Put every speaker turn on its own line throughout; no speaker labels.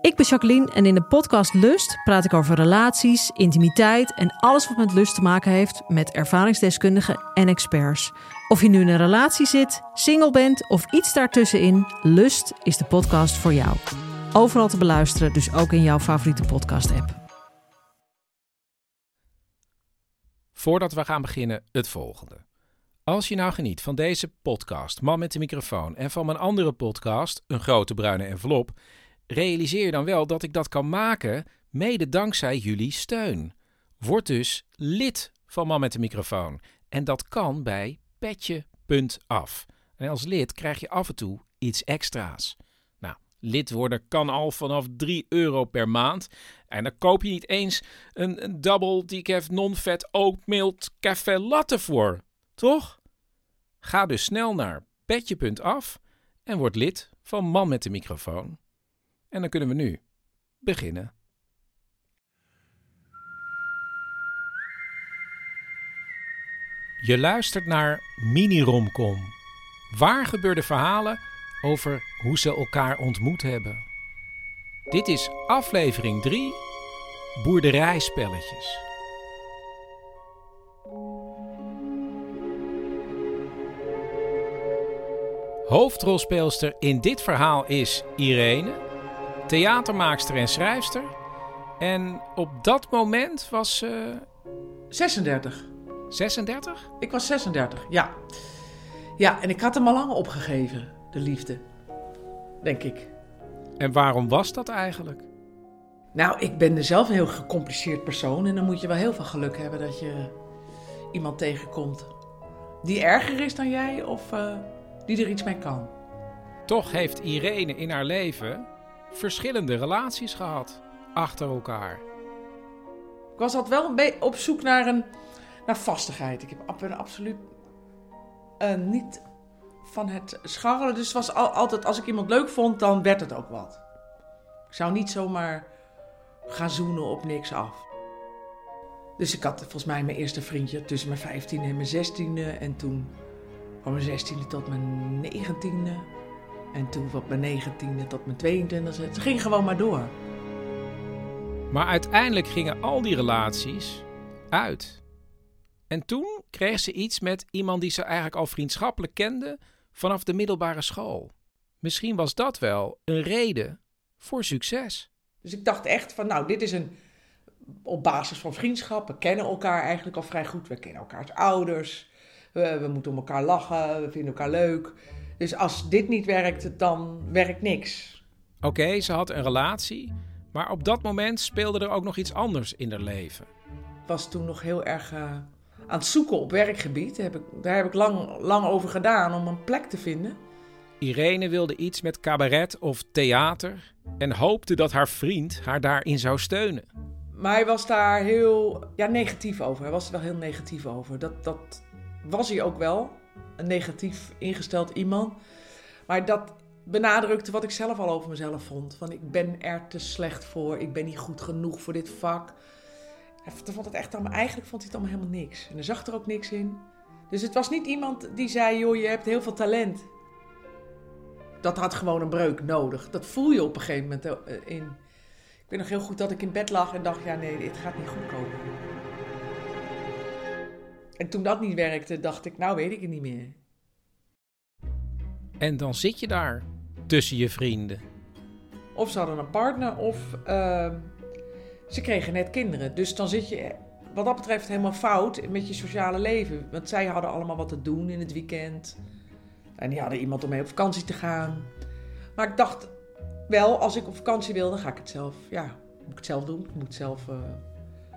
Ik ben Jacqueline en in de podcast Lust praat ik over relaties, intimiteit en alles wat met lust te maken heeft met ervaringsdeskundigen en experts. Of je nu in een relatie zit, single bent of iets daartussenin, Lust is de podcast voor jou. Overal te beluisteren, dus ook in jouw favoriete podcast-app.
Voordat we gaan beginnen, het volgende. Als je nou geniet van deze podcast, Man met de microfoon, en van mijn andere podcast, Een grote bruine envelop, realiseer dan wel dat ik dat kan maken mede dankzij jullie steun. Word dus lid van Man met de microfoon. En dat kan bij petje.af. En als lid krijg je af en toe iets extra's. Nou, lid worden kan al vanaf 3 euro per maand. En dan koop je niet eens een, een double decaf non-fat oatmeal café latte voor. Toch? Ga dus snel naar petje.af en word lid van Man met de microfoon. En dan kunnen we nu beginnen. Je luistert naar Mini-Romcom. Waar gebeurde verhalen over hoe ze elkaar ontmoet hebben. Dit is aflevering 3, Boerderijspelletjes. Hoofdrolspeelster in dit verhaal is Irene, theatermaakster en schrijfster. En op dat moment was ze
36.
36?
Ik was 36, ja. Ja, en ik had hem al lang opgegeven, de liefde. Denk ik.
En waarom was dat eigenlijk?
Nou, ik ben zelf een heel gecompliceerd persoon. En dan moet je wel heel veel geluk hebben dat je iemand tegenkomt die erger is dan jij of uh, die er iets mee kan.
Toch heeft Irene in haar leven verschillende relaties gehad achter elkaar.
Ik was altijd wel een beetje op zoek naar, een, naar vastigheid. Ik heb een absoluut uh, niet van het scharrelen. Dus het was al, altijd, als ik iemand leuk vond, dan werd het ook wat. Ik zou niet zomaar gaan zoenen op niks af. Dus ik had volgens mij mijn eerste vriendje tussen mijn 15e en mijn 16e. En toen van mijn 16e tot mijn 19e. En toen van mijn 19e tot mijn 22e. Het ging gewoon maar door.
Maar uiteindelijk gingen al die relaties uit. En toen kreeg ze iets met iemand die ze eigenlijk al vriendschappelijk kende vanaf de middelbare school. Misschien was dat wel een reden voor succes.
Dus ik dacht echt van, nou, dit is een op basis van vriendschap. We kennen elkaar eigenlijk al vrij goed. We kennen elkaars ouders. We, we moeten om elkaar lachen. We vinden elkaar leuk. Dus als dit niet werkt, dan werkt niks.
Oké, ze had een relatie. Maar op dat moment speelde er ook nog iets anders in haar leven.
Ik was toen nog heel erg uh, aan het zoeken op werkgebied. Daar heb ik, daar heb ik lang, lang over gedaan om een plek te vinden.
Irene wilde iets met cabaret of theater en hoopte dat haar vriend haar daarin zou steunen.
Maar hij was daar heel ja, negatief over. Hij was er wel heel negatief over. Dat, dat was hij ook wel. Een negatief ingesteld iemand. Maar dat benadrukte wat ik zelf al over mezelf vond. Van ik ben er te slecht voor. Ik ben niet goed genoeg voor dit vak. Vond het echt eigenlijk vond hij het allemaal helemaal niks. En hij zag er ook niks in. Dus het was niet iemand die zei: joh, je hebt heel veel talent. Dat had gewoon een breuk nodig. Dat voel je op een gegeven moment eh, in. Ik weet nog heel goed dat ik in bed lag en dacht: ja, nee, dit gaat niet goed komen. En toen dat niet werkte, dacht ik: nou, weet ik het niet meer.
En dan zit je daar tussen je vrienden.
Of ze hadden een partner, of uh, ze kregen net kinderen. Dus dan zit je wat dat betreft helemaal fout met je sociale leven. Want zij hadden allemaal wat te doen in het weekend. En die hadden iemand om mee op vakantie te gaan. Maar ik dacht wel, als ik op vakantie wil, dan ga ik het zelf, ja, moet ik het zelf doen. Ik moet het zelf uh,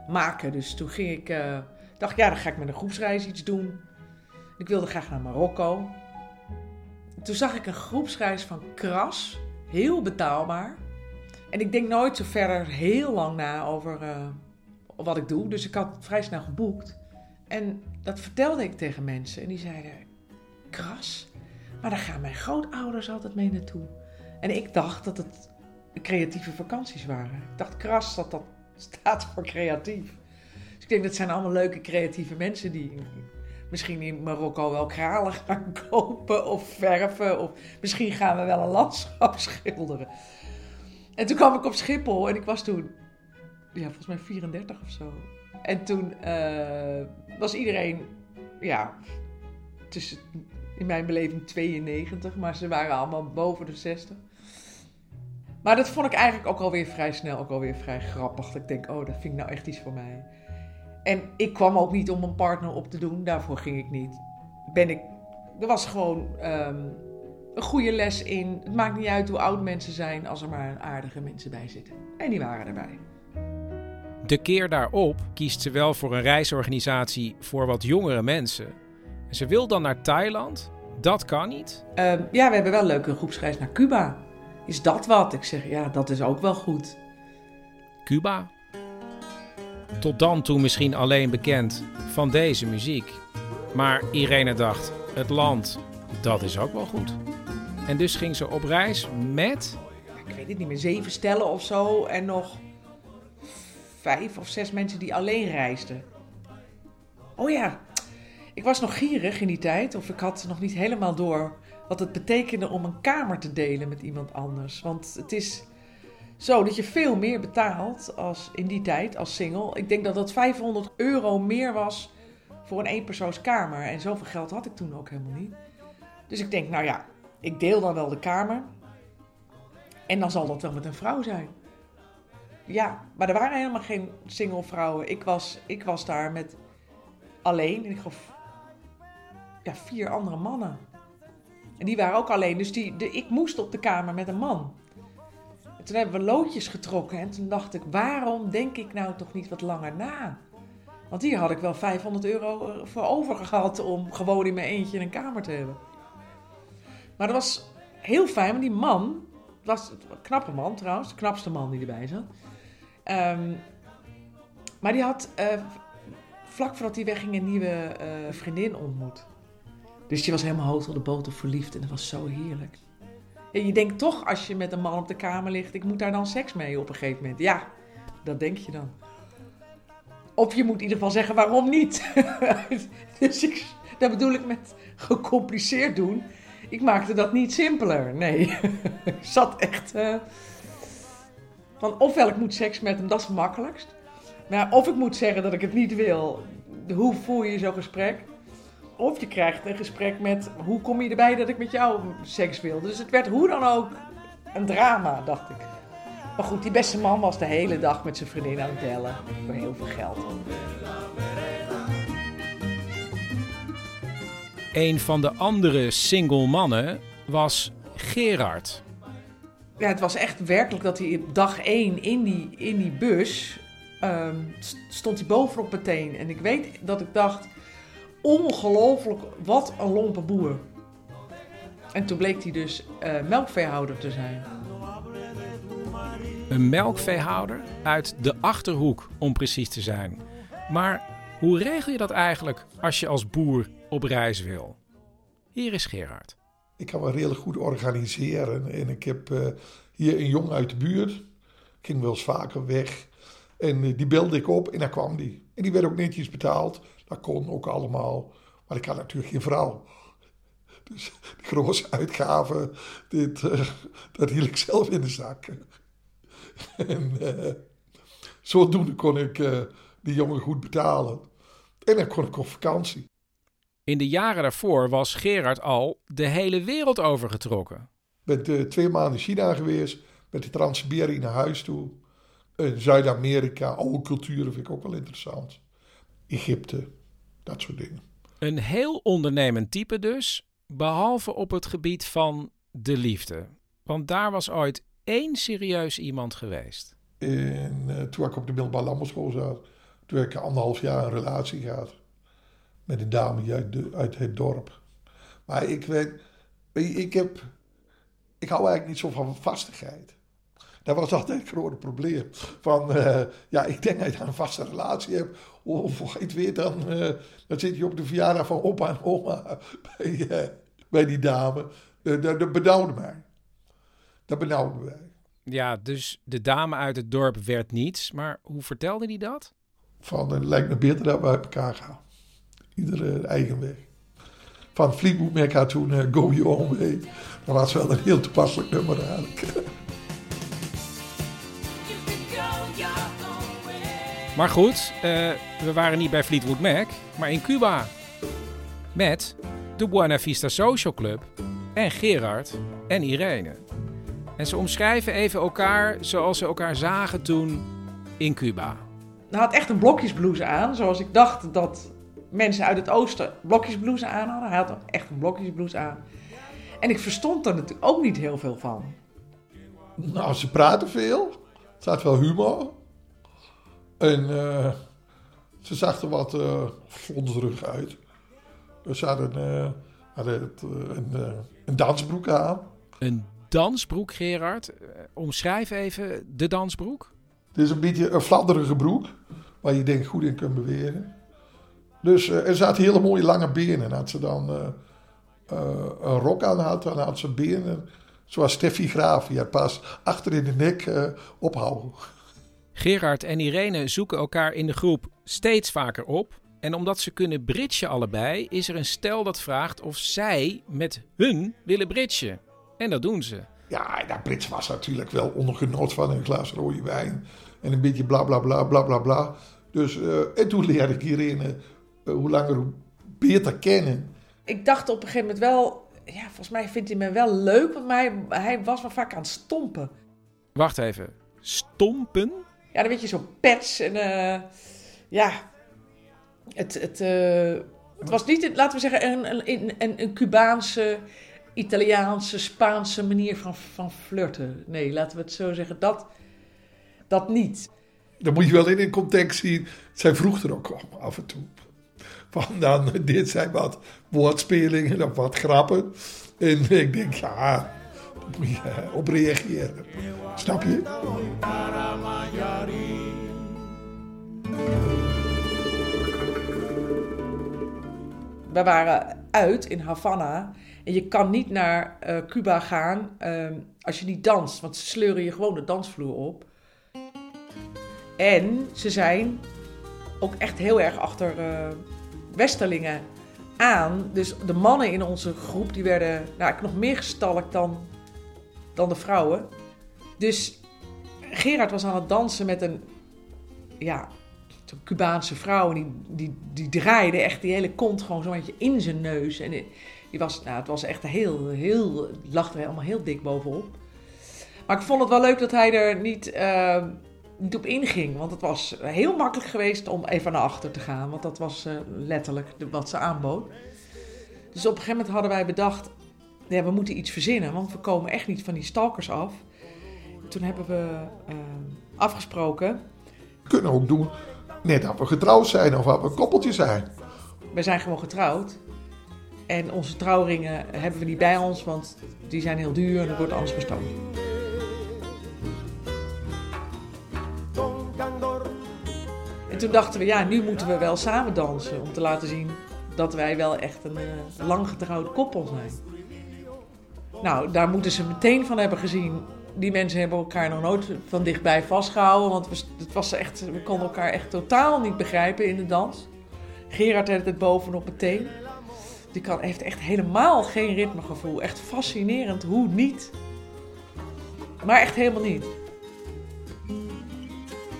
maken. Dus toen ging ik, uh, dacht ja, dan ga ik met een groepsreis iets doen. Ik wilde graag naar Marokko. Toen zag ik een groepsreis van Kras, heel betaalbaar. En ik denk nooit zo verder heel lang na over uh, wat ik doe. Dus ik had vrij snel geboekt. En dat vertelde ik tegen mensen. En die zeiden, Kras? Maar daar gaan mijn grootouders altijd mee naartoe. En ik dacht dat het creatieve vakanties waren. Ik dacht kras dat dat staat voor creatief. Denk dat zijn allemaal leuke creatieve mensen die misschien in Marokko wel kralen gaan kopen of verven. Of misschien gaan we wel een landschap schilderen. En toen kwam ik op Schiphol en ik was toen, ja, volgens mij 34 of zo. En toen uh, was iedereen, ja, tussen, in mijn beleving 92, maar ze waren allemaal boven de 60. Maar dat vond ik eigenlijk ook alweer vrij snel, ook alweer vrij grappig. Dat ik denk, oh, dat vind ik nou echt iets voor mij. En ik kwam ook niet om een partner op te doen, daarvoor ging ik niet. Ben ik, er was gewoon um, een goede les in. Het maakt niet uit hoe oud mensen zijn als er maar aardige mensen bij zitten. En die waren erbij.
De keer daarop kiest ze wel voor een reisorganisatie voor wat jongere mensen. En ze wil dan naar Thailand. Dat kan niet.
Um, ja, we hebben wel een leuke groepsreis naar Cuba. Is dat wat? Ik zeg, ja, dat is ook wel goed.
Cuba? Tot dan toe misschien alleen bekend van deze muziek. Maar Irene dacht, het land, dat is ook wel goed. En dus ging ze op reis met...
Ik weet het niet meer, zeven stellen of zo. En nog vijf of zes mensen die alleen reisden. Oh ja, ik was nog gierig in die tijd. Of ik had nog niet helemaal door wat het betekende om een kamer te delen met iemand anders. Want het is zo dat je veel meer betaalt als in die tijd als single. Ik denk dat dat 500 euro meer was voor een eenpersoonskamer. En zoveel geld had ik toen ook helemaal niet. Dus ik denk, nou ja, ik deel dan wel de kamer. En dan zal dat wel met een vrouw zijn. Ja, maar er waren helemaal geen single vrouwen. Ik was, ik was daar met alleen. En ik gaf ja, vier andere mannen. En die waren ook alleen. Dus die, de, ik moest op de kamer met een man. En toen hebben we loodjes getrokken. En toen dacht ik, waarom denk ik nou toch niet wat langer na? Want hier had ik wel 500 euro eh, voor over gehad om gewoon in mijn eentje een kamer te hebben. Maar dat was heel fijn, want die man, was een knappe man trouwens, de knapste man die erbij zat. Um, maar die had uh, vlak voordat hij wegging een nieuwe uh, vriendin ontmoet. Dus die was helemaal hoog op de boter verliefd en dat was zo heerlijk. Je denkt toch als je met een man op de kamer ligt, ik moet daar dan seks mee op een gegeven moment. Ja, dat denk je dan. Of je moet in ieder geval zeggen waarom niet. dus ik, dat bedoel ik met gecompliceerd doen. Ik maakte dat niet simpeler. Nee, ik zat echt. Uh, van ofwel ik moet seks met hem, dat is het makkelijkst. Maar of ik moet zeggen dat ik het niet wil. Hoe voer je zo'n gesprek? Of je krijgt een gesprek met hoe kom je erbij dat ik met jou seks wil. Dus het werd hoe dan ook een drama, dacht ik. Maar goed, die beste man was de hele dag met zijn vriendin aan het bellen. Voor heel veel geld.
Een van de andere single mannen was Gerard.
Ja, het was echt werkelijk dat hij op dag één in die, in die bus um, stond hij bovenop meteen. En ik weet dat ik dacht, ongelooflijk, wat een lompe boer. En toen bleek hij dus uh, melkveehouder te zijn.
Een melkveehouder uit de achterhoek, om precies te zijn. Maar hoe regel je dat eigenlijk als je als boer op reis wil? Hier is Gerard.
Ik kan me redelijk goed organiseren. En ik heb uh, hier een jong uit de buurt. Ik ging wel eens vaker weg. En uh, die belde ik op en daar kwam die. En die werd ook netjes betaald. Dat kon ook allemaal. Maar ik had natuurlijk geen vrouw. Dus de grote uitgaven, dit, uh, dat hield ik zelf in de zak. en uh, zodoende kon ik uh, die jongen goed betalen. En dan kon ik op vakantie.
In de jaren daarvoor was Gerard al de hele wereld overgetrokken.
Ik ben twee maanden in China geweest, met de Trans-Siberië naar huis toe. Zuid-Amerika, oude culturen vind ik ook wel interessant. Egypte, dat soort dingen.
Een heel ondernemend type dus, behalve op het gebied van de liefde. Want daar was ooit één serieus iemand geweest.
En uh, toen ik op de middelbare landbouwschool zat, toen heb ik anderhalf jaar een relatie gehad. Met een dame uit, de, uit het dorp. Maar ik weet, ik heb, ik hou eigenlijk niet zo van vastigheid. Dat was altijd het grote probleem. Van, uh, ja, ik denk dat je een vaste relatie hebt. Of het weet, dan, uh, dan zit je op de verjaardag van opa en oma bij, uh, bij die dame. dat, dat benauwde mij. Dat benauwde mij.
Ja, dus de dame uit het dorp werd niets. Maar hoe vertelde hij dat?
Van, het lijkt me beter dat we uit elkaar gaan. Iedere eigen weg. Van Fleetwood Mac had toen Go Your Own Way. Dat was wel een heel toepasselijk nummer eigenlijk.
Maar goed, uh, we waren niet bij Fleetwood Mac, maar in Cuba. Met de Buena Vista Social Club en Gerard en Irene. En ze omschrijven even elkaar zoals ze elkaar zagen toen in Cuba.
Hij had echt een blokjesblouse aan, zoals ik dacht dat mensen uit het oosten blokjesblouse aan hadden. Hij had echt een blokjesblouse aan. En ik verstond er natuurlijk ook niet heel veel van.
Nou, ze praten veel. Er staat wel humor. En uh, ze zag er wat uh, uit. Ze hadden, uh, hadden een, een dansbroek aan.
Een dansbroek, Gerard? Omschrijf even de dansbroek.
Het is een beetje een fladderige broek. Waar je denk goed in kunt bewegen. Dus er zaten hele mooie lange benen. En had ze dan een rok aan had, dan had ze benen zoals Steffi Graaf. Die pas achter in de nek ophouden.
Gerard en Irene zoeken elkaar in de groep steeds vaker op. En omdat ze kunnen bridgen allebei, is er een stel dat vraagt of zij met hun willen bridgen. En dat doen ze.
Ja, dat bridge was natuurlijk wel onder genot van een glas rode wijn. En een beetje bla bla bla bla bla bla. Dus, uh, en toen leerde ik Irene uh, hoe langer hoe beter kennen.
Ik dacht op een gegeven moment wel, ja, volgens mij vindt hij me wel leuk, want hij, hij was wel vaak aan het stompen.
Wacht even, stompen?
Ja, dan weet je, zo pets en uh, ja, het, het, uh, het was niet, laten we zeggen, een, een, een, een Cubaanse, Italiaanse, Spaanse manier van, van flirten. Nee, laten we het zo zeggen, dat, dat niet.
Dan moet je wel in een context zien. Zij vroeg er ook af en toe. Van dan, dit zijn wat woordspelingen of wat grappen. En ik denk, ja, daar moet je op reageren. Snap je?
We waren uit in Havana. En je kan niet naar uh, Cuba gaan uh, als je niet danst. Want ze sleuren je gewoon de dansvloer op. En ze zijn ook echt heel erg achter uh, Westerlingen aan. Dus de mannen in onze groep die werden nou, nog meer gestalkt dan, dan de vrouwen. Dus Gerard was aan het dansen met een ja, Cubaanse vrouw. die, die, die draaide echt die hele kont gewoon zo'n beetje in zijn neus. En die was, nou, het was echt heel, heel, lag er allemaal heel dik bovenop. Maar ik vond het wel leuk dat hij er niet, uh, niet op inging. Want het was heel makkelijk geweest om even naar achter te gaan. Want dat was uh, letterlijk wat ze aanbood. Dus op een gegeven moment hadden wij bedacht... We moeten iets verzinnen, want we komen echt niet van die stalkers af. Toen hebben we uh, afgesproken...
Kunnen ook doen net dat we getrouwd zijn of dat we een koppeltje zijn.
We zijn gewoon getrouwd. En onze trouwringen hebben we niet bij ons, want die zijn heel duur en dat wordt alles gestolen. En toen dachten we, ja, nu moeten we wel samen dansen om te laten zien dat wij wel echt een uh, lang getrouwd koppel zijn. Nou, daar moeten ze meteen van hebben gezien die mensen hebben elkaar nog nooit van dichtbij vastgehouden. Want we, het was echt, we konden elkaar echt totaal niet begrijpen in de dans. Gerard had het bovenop meteen. Die kan, heeft echt helemaal geen ritmegevoel. Echt fascinerend hoe niet. Maar echt helemaal niet.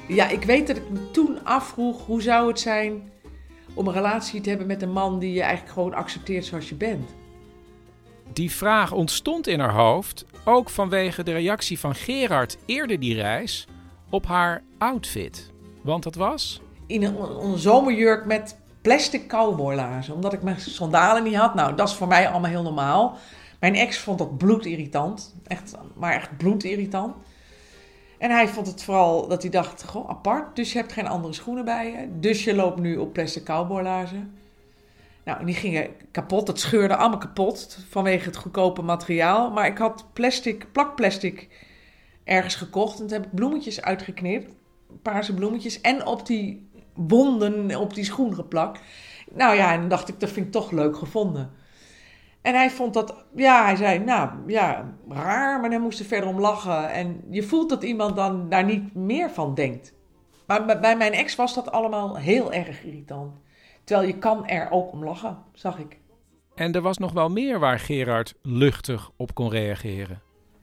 Ja, ik weet dat ik me toen afvroeg hoe zou het zijn om een relatie te hebben met een man die je eigenlijk gewoon accepteert zoals je bent.
Die vraag ontstond in haar hoofd ook vanwege de reactie van Gerard eerder die reis op haar outfit. Want dat was?
In een, zomerjurk met plastic cowboylaarzen. Omdat ik mijn sandalen niet had. Nou, dat is voor mij allemaal heel normaal. Mijn ex vond dat bloedirritant. Echt, maar echt bloedirritant. En hij vond het vooral dat hij dacht, goh, apart. Dus je hebt geen andere schoenen bij je. Dus je loopt nu op plastic cowboylaarzen. Nou, die gingen kapot. Het scheurde allemaal kapot vanwege het goedkope materiaal. Maar ik had plastic, plakplastic ergens gekocht. En toen heb ik bloemetjes uitgeknipt. Paarse bloemetjes. En op die wonden op die schoen geplakt. Nou ja, en dan dacht ik, dat vind ik toch leuk gevonden. En hij vond dat, ja, hij zei, nou ja, raar, maar hij moest er verder om lachen. En je voelt dat iemand dan daar niet meer van denkt. Maar bij mijn ex was dat allemaal heel erg irritant. Terwijl je kan er ook om lachen, zag ik.
En er was nog wel meer waar Gerard luchtig op kon reageren.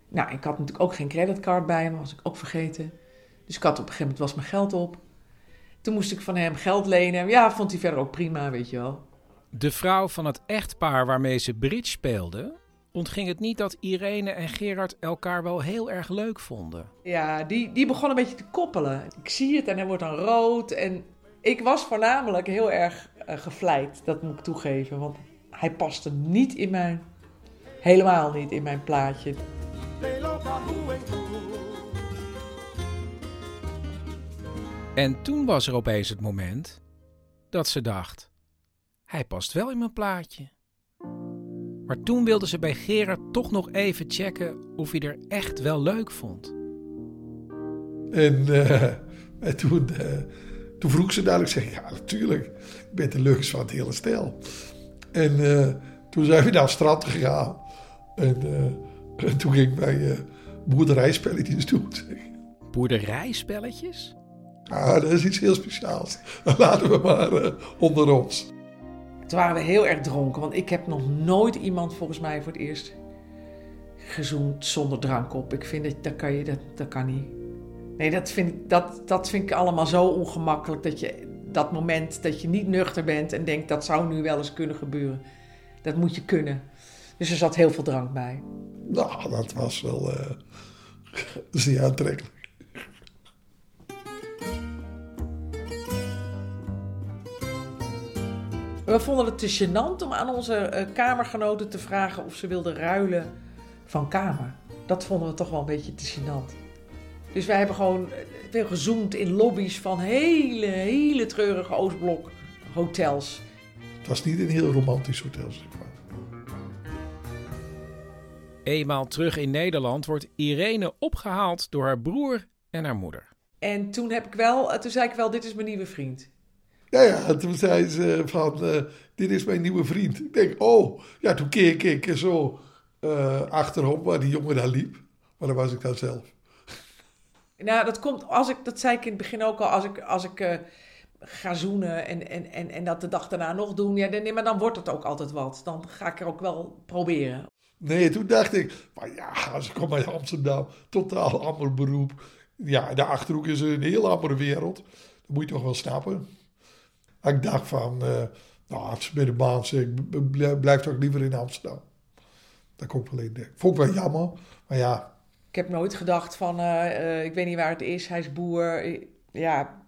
Nou, ik had natuurlijk ook geen creditcard bij me, was ik ook vergeten. Dus ik had op een gegeven moment was mijn geld op. Toen moest ik van hem geld lenen. Ja, vond hij verder ook prima, weet je wel.
De vrouw van het echtpaar waarmee ze bridge speelde, ontging het niet dat Irene en Gerard elkaar wel heel erg leuk vonden.
Ja, die, die begon een beetje te koppelen. Ik zie het en hij wordt dan rood. En ik was voornamelijk heel erg uh, gevleid, dat moet ik toegeven. Want hij paste niet in mijn, helemaal niet in mijn plaatje.
En toen was er opeens het moment dat ze dacht: hij past wel in mijn plaatje. Maar toen wilde ze bij Gerard toch nog even checken of hij er echt wel leuk vond.
En, uh, en toen, uh, toen vroeg ze dadelijk, zeg ja natuurlijk, ik ben de leukste van het hele stel. En uh, toen zijn we naar het strand gegaan. En, en toen ging ik bij boerderijspelletjes doen.
Boerderijspelletjes?
Ah, dat is iets heel speciaals. Laten we maar onder ons.
Toen waren we heel erg dronken, want ik heb nog nooit iemand volgens mij voor het eerst gezoend zonder drank op. Ik vind dat, dat kan je, dat, dat kan niet. Nee, dat vind, dat, dat vind ik allemaal zo ongemakkelijk. Dat je dat moment dat je niet nuchter bent en denkt dat zou nu wel eens kunnen gebeuren. Dat moet je kunnen. Dus er zat heel veel drank bij.
Nou, dat was wel uh, zeer aantrekkelijk.
We vonden het te gênant om aan onze uh, kamergenoten te vragen of ze wilden ruilen van kamer. Dat vonden we toch wel een beetje te gênant. Dus wij hebben gewoon veel gezoomd in lobby's van hele, hele treurige Oostblok hotels.
Het was niet een heel romantisch hotel, zeg maar.
Eenmaal terug in Nederland wordt Irene opgehaald door haar broer en haar moeder.
En toen, heb ik wel, toen zei ik wel, dit is mijn nieuwe vriend.
Ja, ja, toen zei ze van, uh, dit is mijn nieuwe vriend. Ik denk, oh, ja, toen keek ik zo uh, achterom waar die jongen daar liep. Maar dan was ik dan zelf.
Nou, dat komt, als ik, dat zei ik in het begin ook al, als ik, als ik uh, ga zoenen en, en, en, en dat de dag daarna nog doen, ja, nee, maar dan wordt het ook altijd wat. Dan ga ik er ook wel proberen.
Nee, toen dacht ik, maar ja, als ik kom uit Amsterdam, totaal ander beroep. Ja, de Achterhoek is een heel andere wereld. Dat moet je toch wel snappen. Ik dacht van, uh, nou, het is middenmaand, ik blijf toch liever in Amsterdam. Dat ik wel in. Vond ik wel jammer, maar ja.
Ik heb nooit gedacht van, uh, uh, ik weet niet waar het is, hij is boer. Ja,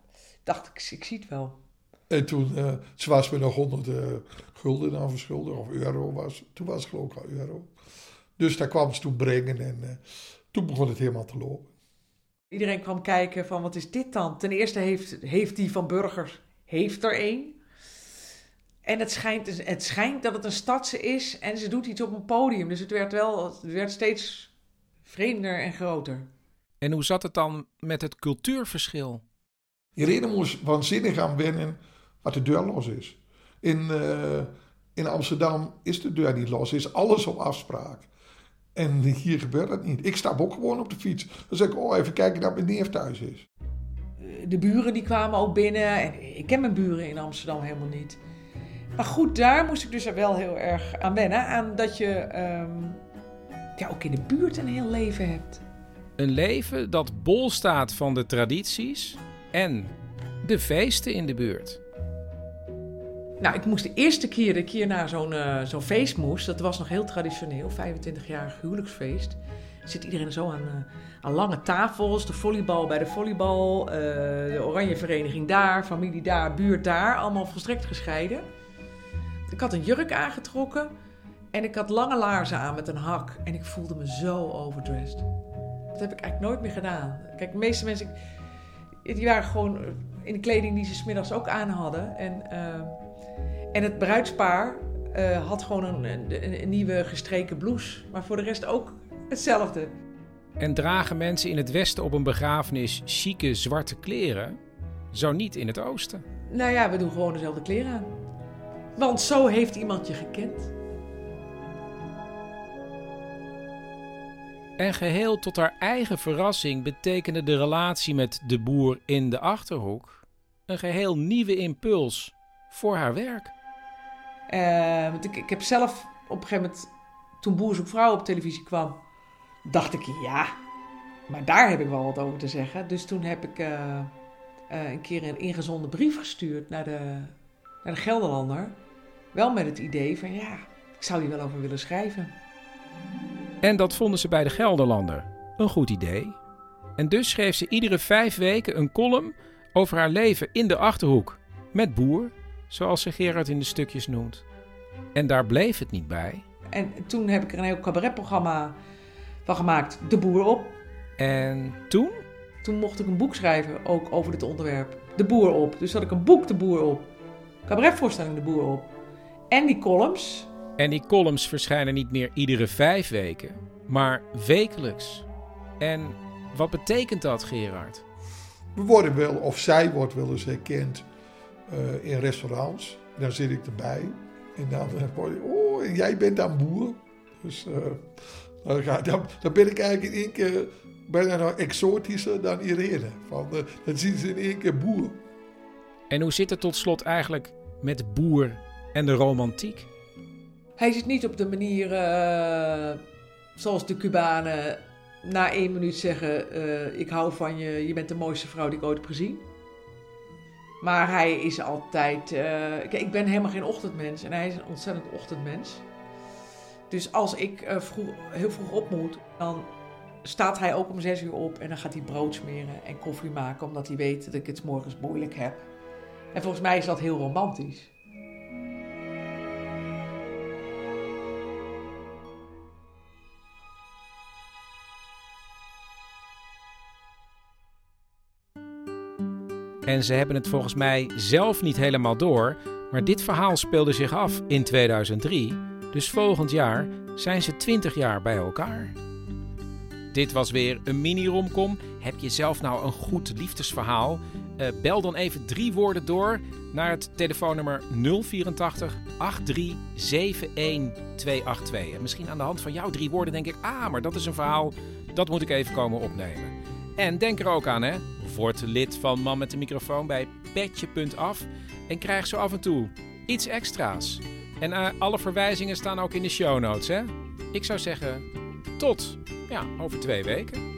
dacht ik, ik zie het wel.
En toen, uh, ze was me nog 100 gulden aan verschuldigd, of euro was. Toen was het geloof ik al euro. Dus daar kwam ze toen brengen en toen begon het helemaal te lopen.
Iedereen kwam kijken van, wat is dit dan? Ten eerste heeft, heeft die van burgers heeft er één. En het schijnt, het schijnt dat het een stadse is en ze doet iets op een podium. Dus het werd wel het werd steeds vreemder en groter.
En hoe zat het dan met het cultuurverschil?
Irene moest waanzinnig gaan wennen wat de deur los is. In, uh, in Amsterdam is de deur niet los, is alles op afspraak. En hier gebeurt dat niet. Ik stap ook gewoon op de fiets. Dan zeg ik, oh, even kijken dat mijn neef thuis is
de buren die kwamen ook binnen. En ik ken mijn buren in Amsterdam helemaal niet. Maar goed, daar moest ik dus wel heel erg aan wennen. Aan dat je um, ja, ook in de buurt een heel leven hebt.
Een leven dat bol staat van de tradities en de feesten in de buurt.
Nou, ik moest de eerste keer dat ik hier naar zo'n uh, zo'n feest moest, dat was nog heel traditioneel, 25-jarig huwelijksfeest zit iedereen zo aan, uh, aan lange tafels. De volleybal bij de volleybal, uh, de oranje vereniging daar, familie daar, buurt daar. Allemaal volstrekt gescheiden. Ik had een jurk aangetrokken en ik had lange laarzen aan met een hak. En ik voelde me zo overdressed. Dat heb ik eigenlijk nooit meer gedaan. Kijk, de meeste mensen die waren gewoon in de kleding die ze smiddags ook aan hadden. En, uh, en het bruidspaar uh, had gewoon een, een, een, nieuwe gestreken blouse. Maar voor de rest ook hetzelfde.
En dragen mensen in het westen op een begrafenis chique zwarte kleren? Zo niet in het oosten.
Nou ja, we doen gewoon dezelfde kleren aan. Want zo heeft iemand je gekend.
En geheel tot haar eigen verrassing betekende de relatie met de boer in de achterhoek een geheel nieuwe impuls voor haar werk.
Uh, want ik, ik heb zelf op een gegeven moment, toen Boer zoekt vrouw op televisie kwam, dacht ik, ja, maar daar heb ik wel wat over te zeggen. Dus toen heb ik, uh, eh, een keer een ingezonden brief gestuurd naar de, naar de Gelderlander. Wel met het idee van ja, ik zou hier wel over willen schrijven.
En dat vonden ze bij de Gelderlander een goed idee. En dus schreef ze iedere vijf weken een column over haar leven in de achterhoek met boer, zoals ze Gerard in de stukjes noemt. En daar bleef het niet bij.
En toen heb ik er een heel cabaretprogramma van gemaakt, De Boer op.
En toen?
Toen mocht ik een boek schrijven, ook over dit onderwerp. De Boer op. Dus had ik een boek, De Boer op. Cabaretvoorstelling, De Boer op. En die columns.
En die columns verschijnen niet meer iedere vijf weken, maar wekelijks. En wat betekent dat, Gerard?
We worden wel, of zij wordt wel eens herkend uh, in restaurants. Dan zit ik erbij. En dan word je, oh, en jij bent dan boer. Dus uh, dan, ga, dan, dan, ben ik eigenlijk in één keer bijna nog exotischer dan Irene. Van, uh, dan zien ze in één keer boer.
En hoe zit het tot slot eigenlijk met boer en de romantiek?
Hij zit niet op de manier uh, zoals de Cubanen na één minuut zeggen: uh, Ik hou van je, je bent de mooiste vrouw die ik ooit heb gezien. Maar hij is altijd. Uh, ik ben helemaal geen ochtendmens en hij is een ontzettend ochtendmens. Dus als ik vroeg, heel vroeg op moet, dan staat hij ook om zes uur op en dan gaat hij brood smeren en koffie maken, omdat hij weet dat ik het morgens moeilijk heb. En volgens mij is dat heel romantisch.
En ze hebben het volgens mij zelf niet helemaal door, maar dit verhaal speelde zich af in 2003, dus volgend jaar zijn ze 20 jaar bij elkaar. Dit was weer een mini-romcom. Heb je zelf nou een goed liefdesverhaal? Uh, bel dan even drie woorden door naar het telefoonnummer 084 8371 282. En misschien aan de hand van jouw drie woorden denk ik: ah, maar dat is een verhaal, dat moet ik even komen opnemen. En denk er ook aan, hè? Word lid van Man met de microfoon bij petje.af en krijg zo af en toe iets extra's. En uh, alle verwijzingen staan ook in de show notes, hè? Ik zou zeggen, tot ja, over twee weken.